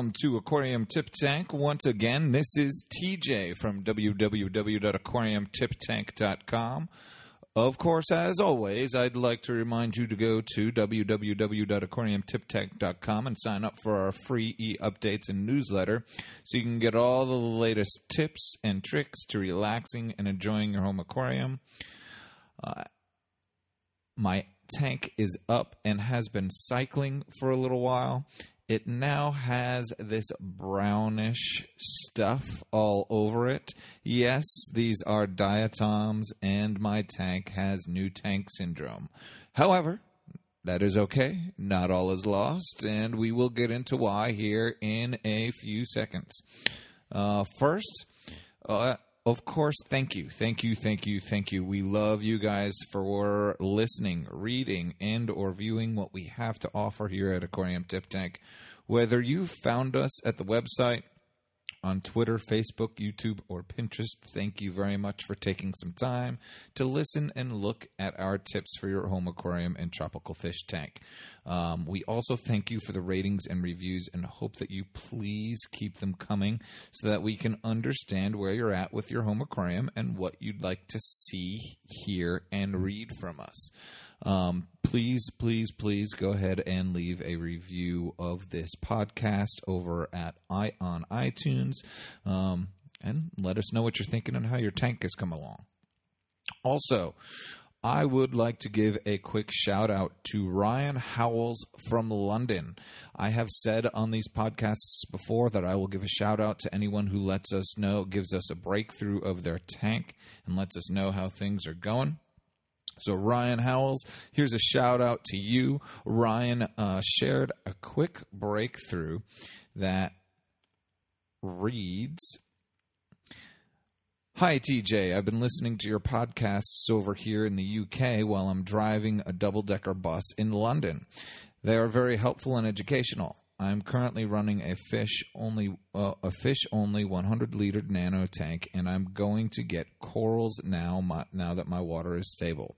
Welcome to Aquarium Tip Tank. Once again, this is TJ from www.aquariumtiptank.com. Of course, as always, I'd like to remind you to go to www.aquariumtiptank.com and sign up for our free e updates and newsletter so you can get all the latest tips and tricks to relaxing and enjoying your home aquarium. Uh, my tank is up and has been cycling for a little while. It now has this brownish stuff all over it. Yes, these are diatoms, and my tank has new tank syndrome. However, that is okay. Not all is lost, and we will get into why here in a few seconds. Uh, first, uh, of course, thank you, thank you, thank you, thank you. We love you guys for listening, reading, and or viewing what we have to offer here at Aquarium Tip Tank. Whether you found us at the website, on Twitter, Facebook, YouTube, or Pinterest. Thank you very much for taking some time to listen and look at our tips for your home aquarium and tropical fish tank. Um, we also thank you for the ratings and reviews and hope that you please keep them coming so that we can understand where you're at with your home aquarium and what you'd like to see, hear, and read from us. Um, please, please, please go ahead and leave a review of this podcast over at i on iTunes, um, and let us know what you're thinking and how your tank has come along. Also, I would like to give a quick shout out to Ryan Howells from London. I have said on these podcasts before that I will give a shout out to anyone who lets us know, gives us a breakthrough of their tank, and lets us know how things are going. So, Ryan Howells, here's a shout out to you. Ryan uh, shared a quick breakthrough that reads Hi, TJ. I've been listening to your podcasts over here in the UK while I'm driving a double decker bus in London. They are very helpful and educational. I'm currently running a fish only uh, a fish only 100 liter nano tank, and I'm going to get corals now. My, now that my water is stable,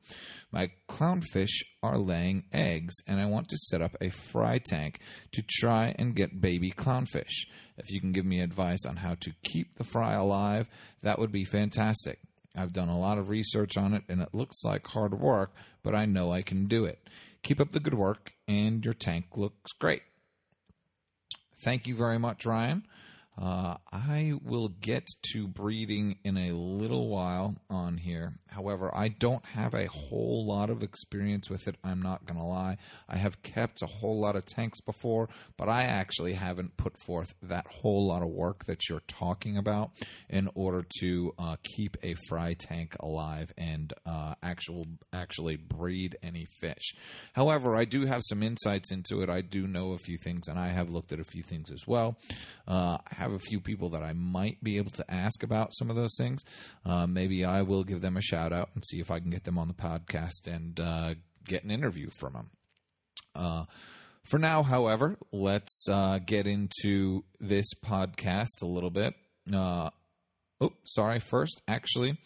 my clownfish are laying eggs, and I want to set up a fry tank to try and get baby clownfish. If you can give me advice on how to keep the fry alive, that would be fantastic. I've done a lot of research on it, and it looks like hard work, but I know I can do it. Keep up the good work, and your tank looks great thank you very much, Ryan. Uh, I will get to breeding in a little while on here. However, I don't have a whole lot of experience with it. I'm not going to lie. I have kept a whole lot of tanks before, but I actually haven't put forth that whole lot of work that you're talking about in order to uh, keep a fry tank alive and uh, actual actually breed any fish. However, I do have some insights into it. I do know a few things, and I have looked at a few things as well. Have a few people that I might be able to ask about some of those things. Uh, maybe I will give them a shout out and see if I can get them on the podcast and uh, get an interview from them. Uh, for now, however, let's uh, get into this podcast a little bit. Uh, oh, sorry. First, actually,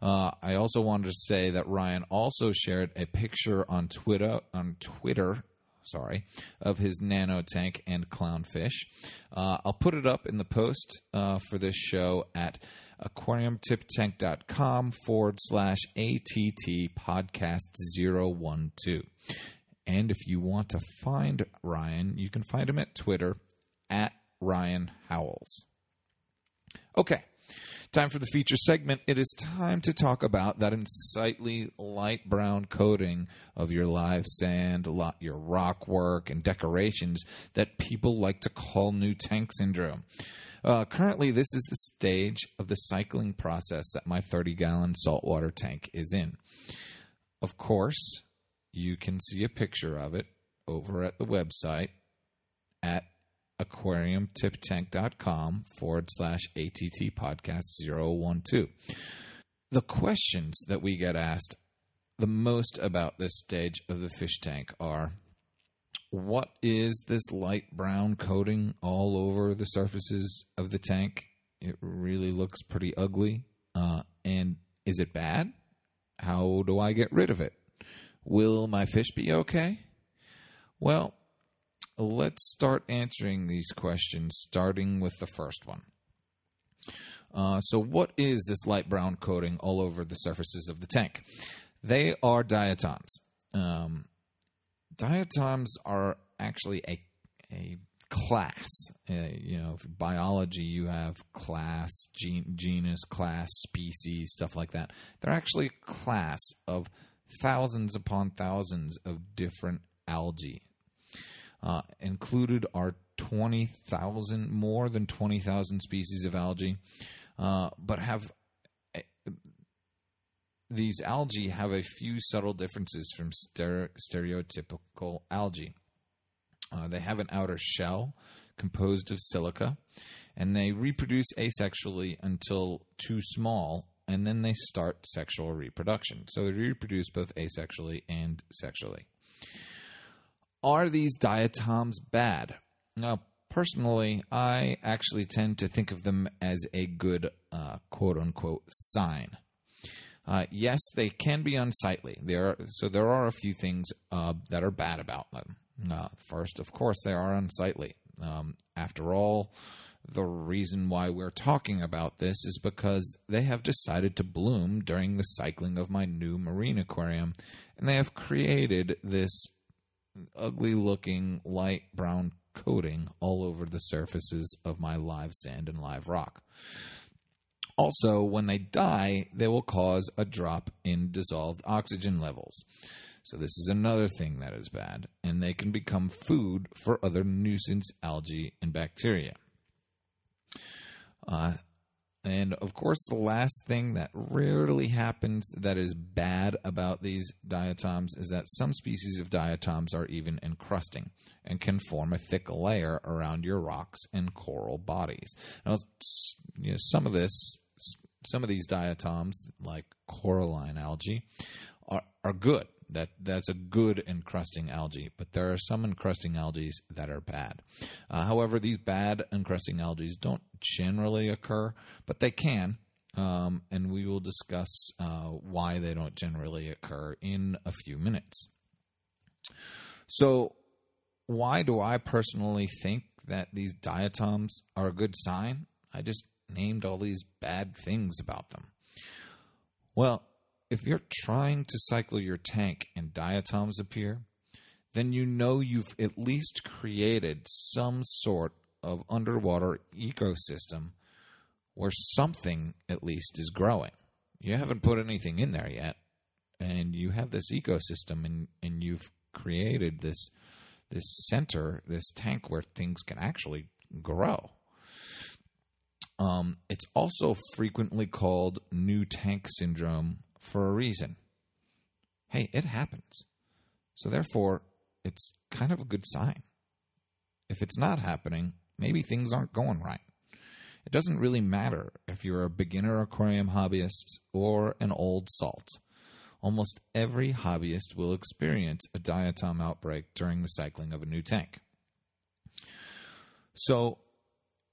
uh, I also wanted to say that Ryan also shared a picture on Twitter on Twitter sorry, of his nano tank and clownfish. Uh, I'll put it up in the post uh, for this show at aquariumtiptank.com forward slash ATT podcast 012. And if you want to find Ryan, you can find him at Twitter at Ryan Howells. Okay, Time for the feature segment. It is time to talk about that unsightly light brown coating of your live sand, your rock work, and decorations that people like to call new tank syndrome. Uh, currently, this is the stage of the cycling process that my 30 gallon saltwater tank is in. Of course, you can see a picture of it over at the website at aquariumtiptank.com forward slash ATT podcast 012. The questions that we get asked the most about this stage of the fish tank are what is this light brown coating all over the surfaces of the tank? It really looks pretty ugly. Uh, and is it bad? How do I get rid of it? Will my fish be okay? Well, let's start answering these questions, starting with the first one. Uh, so, what is this light brown coating all over the surfaces of the tank? They are diatoms. Um, diatoms are actually a a class. Uh, you know, biology, you have class, gen- genus, class, species, stuff like that. They're actually a class of thousands upon thousands of different algae. Uh, included are 20,000, more than 20,000 species of algae, uh, but have eh, these algae have a few subtle differences from stere- stereotypical algae. Uh, they have an outer shell composed of silica, and they reproduce asexually until too small, and then they start sexual reproduction. So they reproduce both asexually and sexually. Are these diatoms bad? Now, personally, I actually tend to think of them as a good uh, quote unquote sign. Uh, yes, they can be unsightly. There, so there are a few things uh, that are bad about them. Uh, first, of course, they are unsightly. Um, after all, the reason why we're talking about this is because they have decided to bloom during the cycling of my new marine aquarium, and they have created this ugly looking light brown coating all over the surfaces of my live sand and live rock. Also, when they die, they will cause a drop in dissolved oxygen levels. So, this is another thing that is bad, and they can become food for other nuisance algae and bacteria. Uh, and of course, the last thing that rarely happens that is bad about these diatoms is that some species of diatoms are even encrusting and can form a thick layer around your rocks and coral bodies. Now, you know, some of this, some of these diatoms, like coralline algae, are, are good that that's a good encrusting algae, but there are some encrusting algae that are bad. Uh, however, these bad encrusting algae don't generally occur, but they can. Um, and we will discuss uh, why they don't generally occur in a few minutes. So, why do I personally think that these diatoms are a good sign? I just named all these bad things about them. Well, if you're trying to cycle your tank and diatoms appear, then you know you've at least created some sort of underwater ecosystem where something at least is growing. You haven't put anything in there yet, and you have this ecosystem and, and you've created this this center, this tank where things can actually grow. Um, it's also frequently called new tank syndrome for a reason. Hey, it happens. So therefore, it's kind of a good sign. If it's not happening, maybe things aren't going right. It doesn't really matter if you're a beginner aquarium hobbyist or an old salt. Almost every hobbyist will experience a diatom outbreak during the cycling of a new tank. So,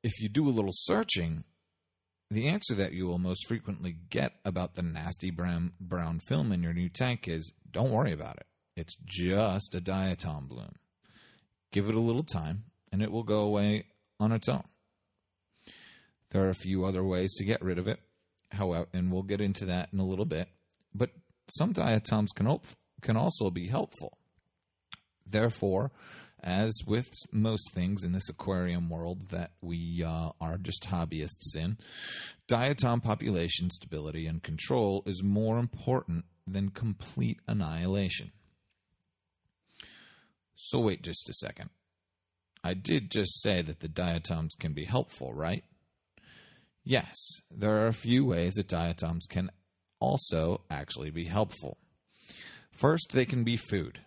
if you do a little searching, the answer that you will most frequently get about the nasty brown, brown film in your new tank is don't worry about it. It's just a diatom bloom. Give it a little time, and it will go away on its own. There are a few other ways to get rid of it, however, and we'll get into that in a little bit. But some diatoms can, can also be helpful. Therefore, as with most things in this aquarium world that we uh, are just hobbyists in, diatom population stability and control is more important than complete annihilation. So, wait just a second. I did just say that the diatoms can be helpful, right? Yes, there are a few ways that diatoms can also actually be helpful. First, they can be food.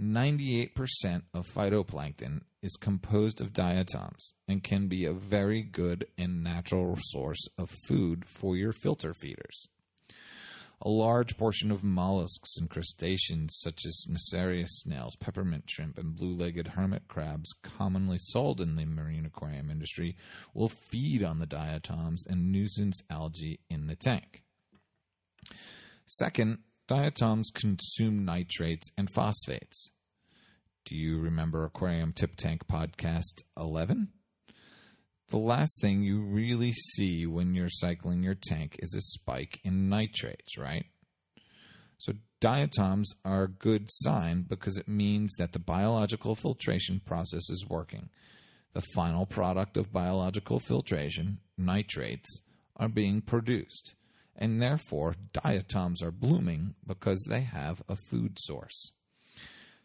98% of phytoplankton is composed of diatoms and can be a very good and natural source of food for your filter feeders. A large portion of mollusks and crustaceans, such as Nassarius snails, peppermint shrimp, and blue legged hermit crabs, commonly sold in the marine aquarium industry, will feed on the diatoms and nuisance algae in the tank. Second, diatoms consume nitrates and phosphates. Do you remember Aquarium Tip Tank Podcast 11? The last thing you really see when you're cycling your tank is a spike in nitrates, right? So, diatoms are a good sign because it means that the biological filtration process is working. The final product of biological filtration, nitrates, are being produced, and therefore diatoms are blooming because they have a food source.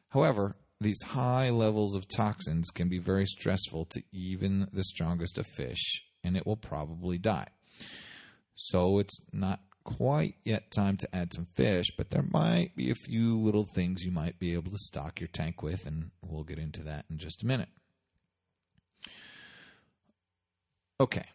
However, these high levels of toxins can be very stressful to even the strongest of fish, and it will probably die. So it's not quite yet time to add some fish, but there might be a few little things you might be able to stock your tank with, and we'll get into that in just a minute. Okay,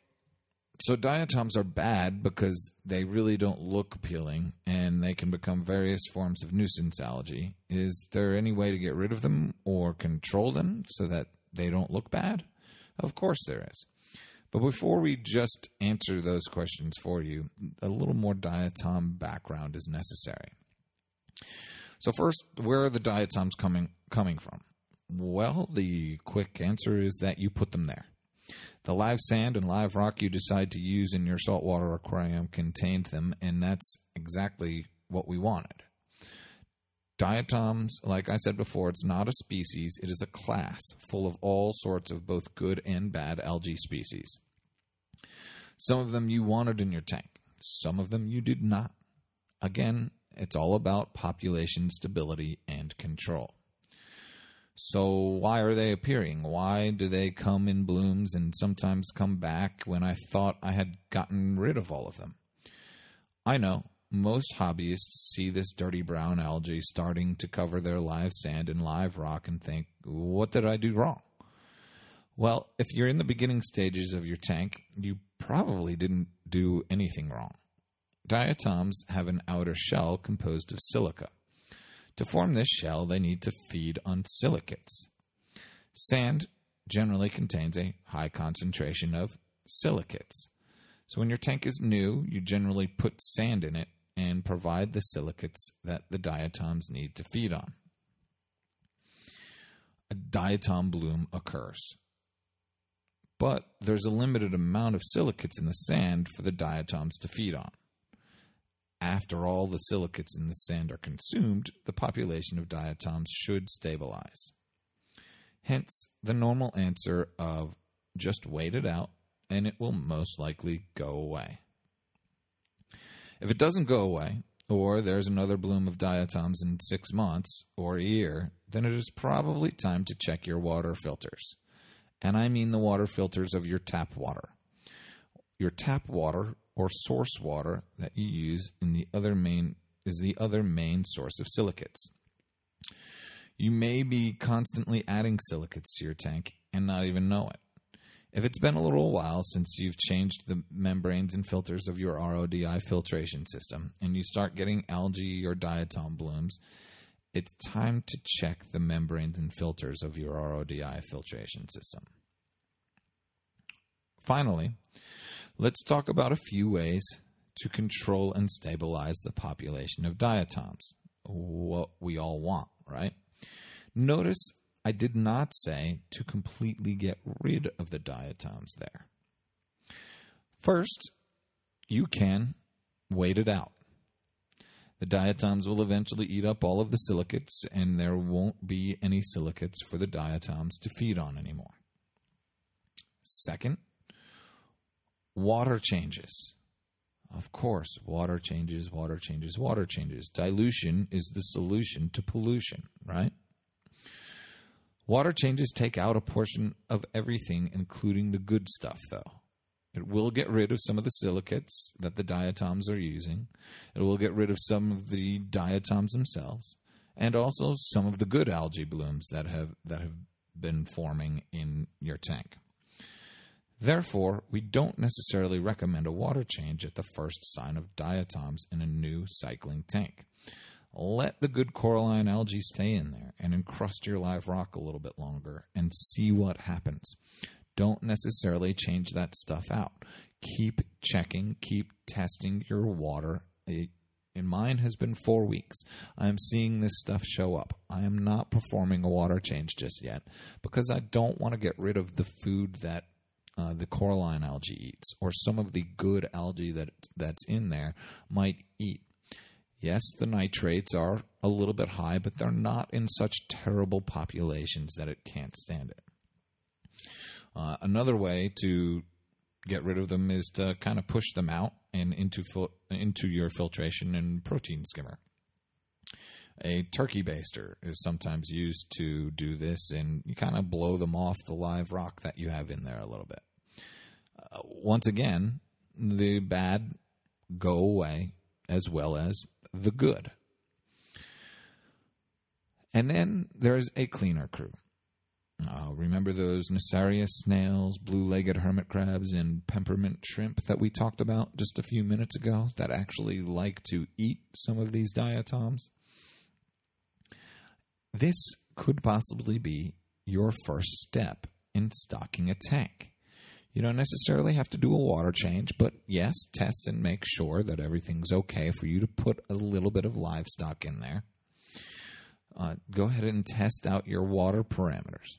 so diatoms are bad because they really don't look appealing and they can become various forms of nuisance algae. Is there any way to get rid of them or control them so that they don't look bad? Of course there is. But before we just answer those questions for you, a little more diatom background is necessary. So first, where are the diatoms coming coming from? Well, the quick answer is that you put them there. The live sand and live rock you decide to use in your saltwater aquarium contained them, and that's exactly what we wanted. Diatoms, like I said before, it's not a species, it is a class full of all sorts of both good and bad algae species. Some of them you wanted in your tank, some of them you did not. Again, it's all about population stability and control. So why are they appearing? Why do they come in blooms and sometimes come back when I thought I had gotten rid of all of them? I know most hobbyists see this dirty brown algae starting to cover their live sand and live rock and think, what did I do wrong? Well, if you're in the beginning stages of your tank, you probably didn't do anything wrong. Diatoms have an outer shell composed of silica. To form this shell, they need to feed on silicates. Sand generally contains a high concentration of silicates. So when your tank is new, you generally put sand in it and provide the silicates that the diatoms need to feed on. A diatom bloom occurs. But there's a limited amount of silicates in the sand for the diatoms to feed on after all the silicates in the sand are consumed, the population of diatoms should stabilize. Hence, the normal answer of just wait it out and it will most likely go away. If it doesn't go away, or there's another bloom of diatoms in six months or a year, then it is probably time to check your water filters. And I mean the water filters of your tap water. Your tap water or source water that you use in the other main is the other main source of silicates. You may be constantly adding silicates to your tank and not even know it. If it's been a little while since you've changed the membranes and filters of your RODI filtration system and you start getting algae or diatom blooms, it's time to check the membranes and filters of your RODI filtration system. Finally, Let's talk about a few ways to control and stabilize the population of diatoms. What we all want, right? Notice I did not say to completely get rid of the diatoms there. First, you can wait it out. The diatoms will eventually eat up all of the silicates, and there won't be any silicates for the diatoms to feed on anymore. Second, Water changes. Of course, water changes, water changes, water changes. Dilution is the solution to pollution, right? Water changes take out a portion of everything, including the good stuff, though. It will get rid of some of the silicates that the diatoms are using. It will get rid of some of the diatoms themselves, and also some of the good algae blooms that have that have been forming in your tank. Therefore, we don't necessarily recommend a water change at the first sign of diatoms in a new cycling tank. Let the good coralline algae stay in there and encrust your live rock a little bit longer and see what happens. Don't necessarily change that stuff out. Keep checking, keep testing your water. It, in mine has been four weeks. I am seeing this stuff show up. I am not performing a water change just yet because I don't want to get rid of the food that uh, the coralline algae eats or some of the good algae that that's in there might eat. Yes, the nitrates are a little bit high, but they're not in such terrible populations that it can't stand it. Uh, another way to get rid of them is to kind of push them out and into fil- into your filtration and protein skimmer. A turkey baster is sometimes used to do this, and you kind of blow them off the live rock that you have in there a little bit. Uh, once again, the bad go away as well as the good. And then there's a cleaner crew. Uh, remember those Nassarius snails, blue legged hermit crabs, and peppermint shrimp that we talked about just a few minutes ago that actually like to eat some of these diatoms? This could possibly be your first step in stocking a tank. You don't necessarily have to do a water change, but yes, test and make sure that everything's okay for you to put a little bit of livestock in there. Uh, go ahead and test out your water parameters.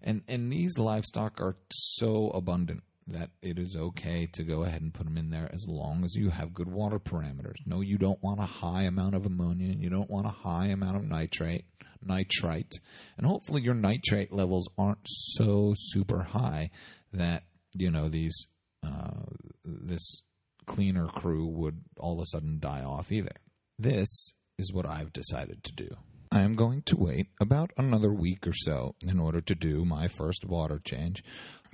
And and these livestock are so abundant that it is okay to go ahead and put them in there as long as you have good water parameters. No, you don't want a high amount of ammonia, you don't want a high amount of nitrate, nitrite, and hopefully your nitrate levels aren't so super high that you know these uh, this cleaner crew would all of a sudden die off either. This is what I've decided to do. I am going to wait about another week or so in order to do my first water change.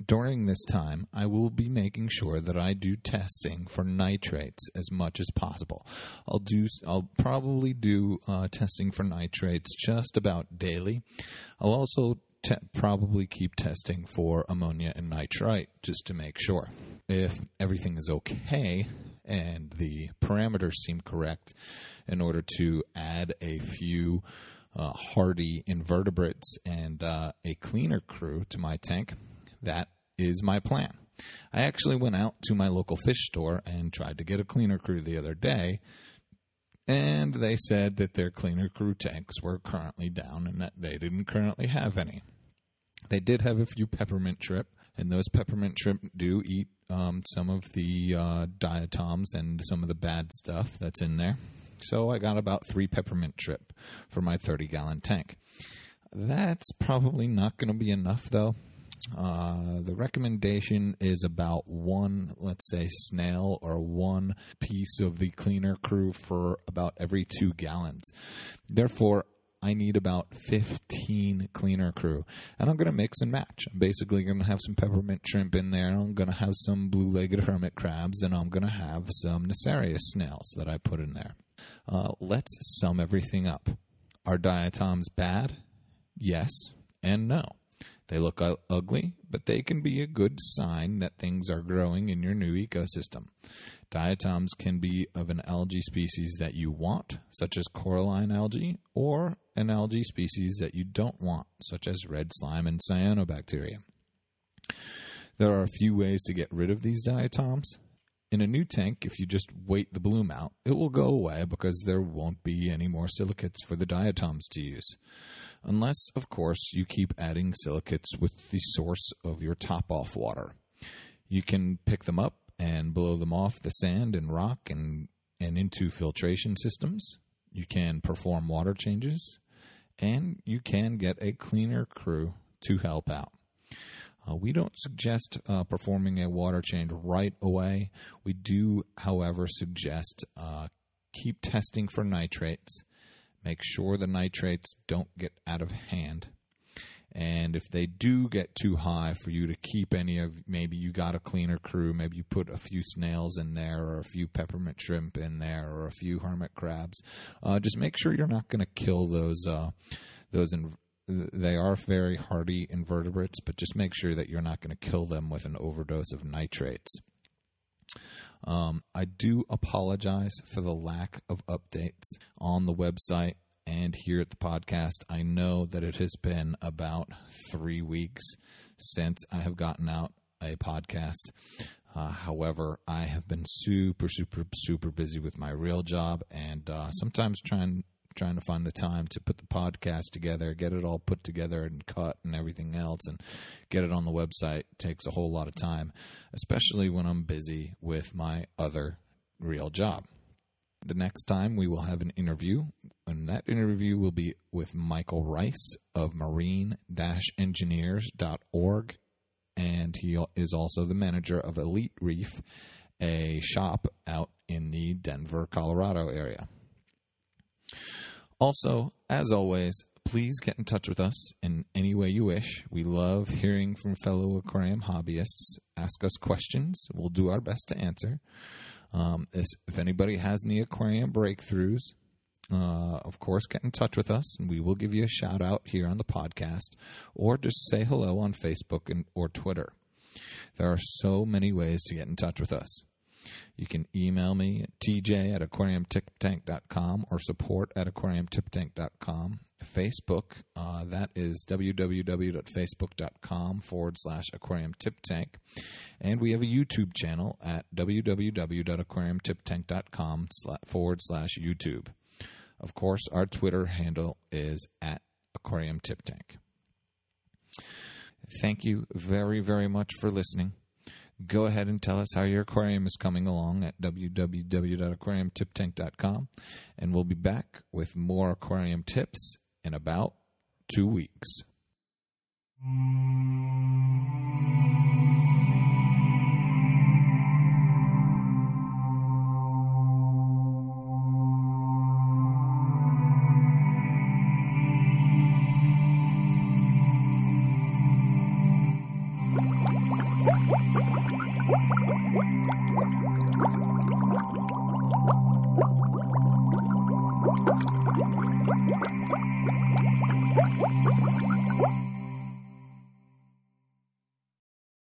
During this time, I will be making sure that I do testing for nitrates as much as possible. I'll do. I'll probably do uh, testing for nitrates just about daily. I'll also te- probably keep testing for ammonia and nitrite just to make sure. If everything is okay and the parameters seem correct, in order to add a few uh, hardy invertebrates and uh, a cleaner crew to my tank, that is my plan. I actually went out to my local fish store and tried to get a cleaner crew the other day and they said that their cleaner crew tanks were currently down and that they didn't currently have any. They did have a few peppermint shrimp, and those peppermint shrimp do eat um, some of the uh, diatoms and some of the bad stuff that's in there. So I got about three peppermint shrimp for my 30 gallon tank. That's probably not going to be enough, though. Uh, the recommendation is about one, let's say, snail or one piece of the cleaner crew for about every two gallons. Therefore, I need about 15 cleaner crew. And I'm going to mix and match. I'm basically going to have some peppermint shrimp in there. I'm going to have some blue legged hermit crabs. And I'm going to have some Nassarius snails that I put in there. Uh, let's sum everything up. Are diatoms bad? Yes and no. They look ugly, but they can be a good sign that things are growing in your new ecosystem. Diatoms can be of an algae species that you want, such as coralline algae, or an algae species that you don't want, such as red slime and cyanobacteria. There are a few ways to get rid of these diatoms. In a new tank, if you just wait the bloom out, it will go away because there won't be any more silicates for the diatoms to use unless, of course, you keep adding silicates with the source of your top off water. You can pick them up and blow them off the sand and rock and, and into filtration systems. You can perform water changes, and you can get a cleaner crew to help out. Uh, we don't suggest uh, performing a water change right away. We do, however, suggest uh, keep testing for nitrates Make sure the nitrates don't get out of hand. And if they do get too high for you to keep any of, maybe you got a cleaner crew, maybe you put a few snails in there or a few peppermint shrimp in there or a few hermit crabs. Uh, just make sure you're not going to kill those uh, those in, they are very hardy invertebrates, but just make sure that you're not going to kill them with an overdose of nitrates. Um, I do apologize for the lack of updates on the website and here at the podcast. I know that it has been about three weeks since I have gotten out a podcast. Uh, however, I have been super, super, super busy with my real job, and uh, sometimes trying trying to find the time to put the podcast together, get it all put together and cut and everything else, and get it on the website takes a whole lot of time, especially when I'm busy with my other real job. The next time we will have an interview, and that interview will be with Michael Rice of marine engineers.org and he is also the manager of Elite Reef, a shop out in the Denver, Colorado area. Also, as always, please get in touch with us in any way you wish. We love hearing from fellow aquarium hobbyists. Ask us questions, we'll do our best to answer. Um, if anybody has any aquarium breakthroughs, uh, of course, get in touch with us and we will give you a shout out here on the podcast or just say hello on Facebook and, or Twitter. There are so many ways to get in touch with us. You can email me at tj at aquariumtiptank.com or support at aquariumtiptank.com. Facebook, uh, that is www.facebook.com forward slash aquarium tip tank. And we have a YouTube channel at www.aquariumtiptank.com forward slash YouTube. Of course, our Twitter handle is at Aquarium Tip Tank. Thank you very, very much for listening. Go ahead and tell us how your aquarium is coming along at www.aquariumtiptank.com. And we'll be back with more aquarium tips in about two weeks. What?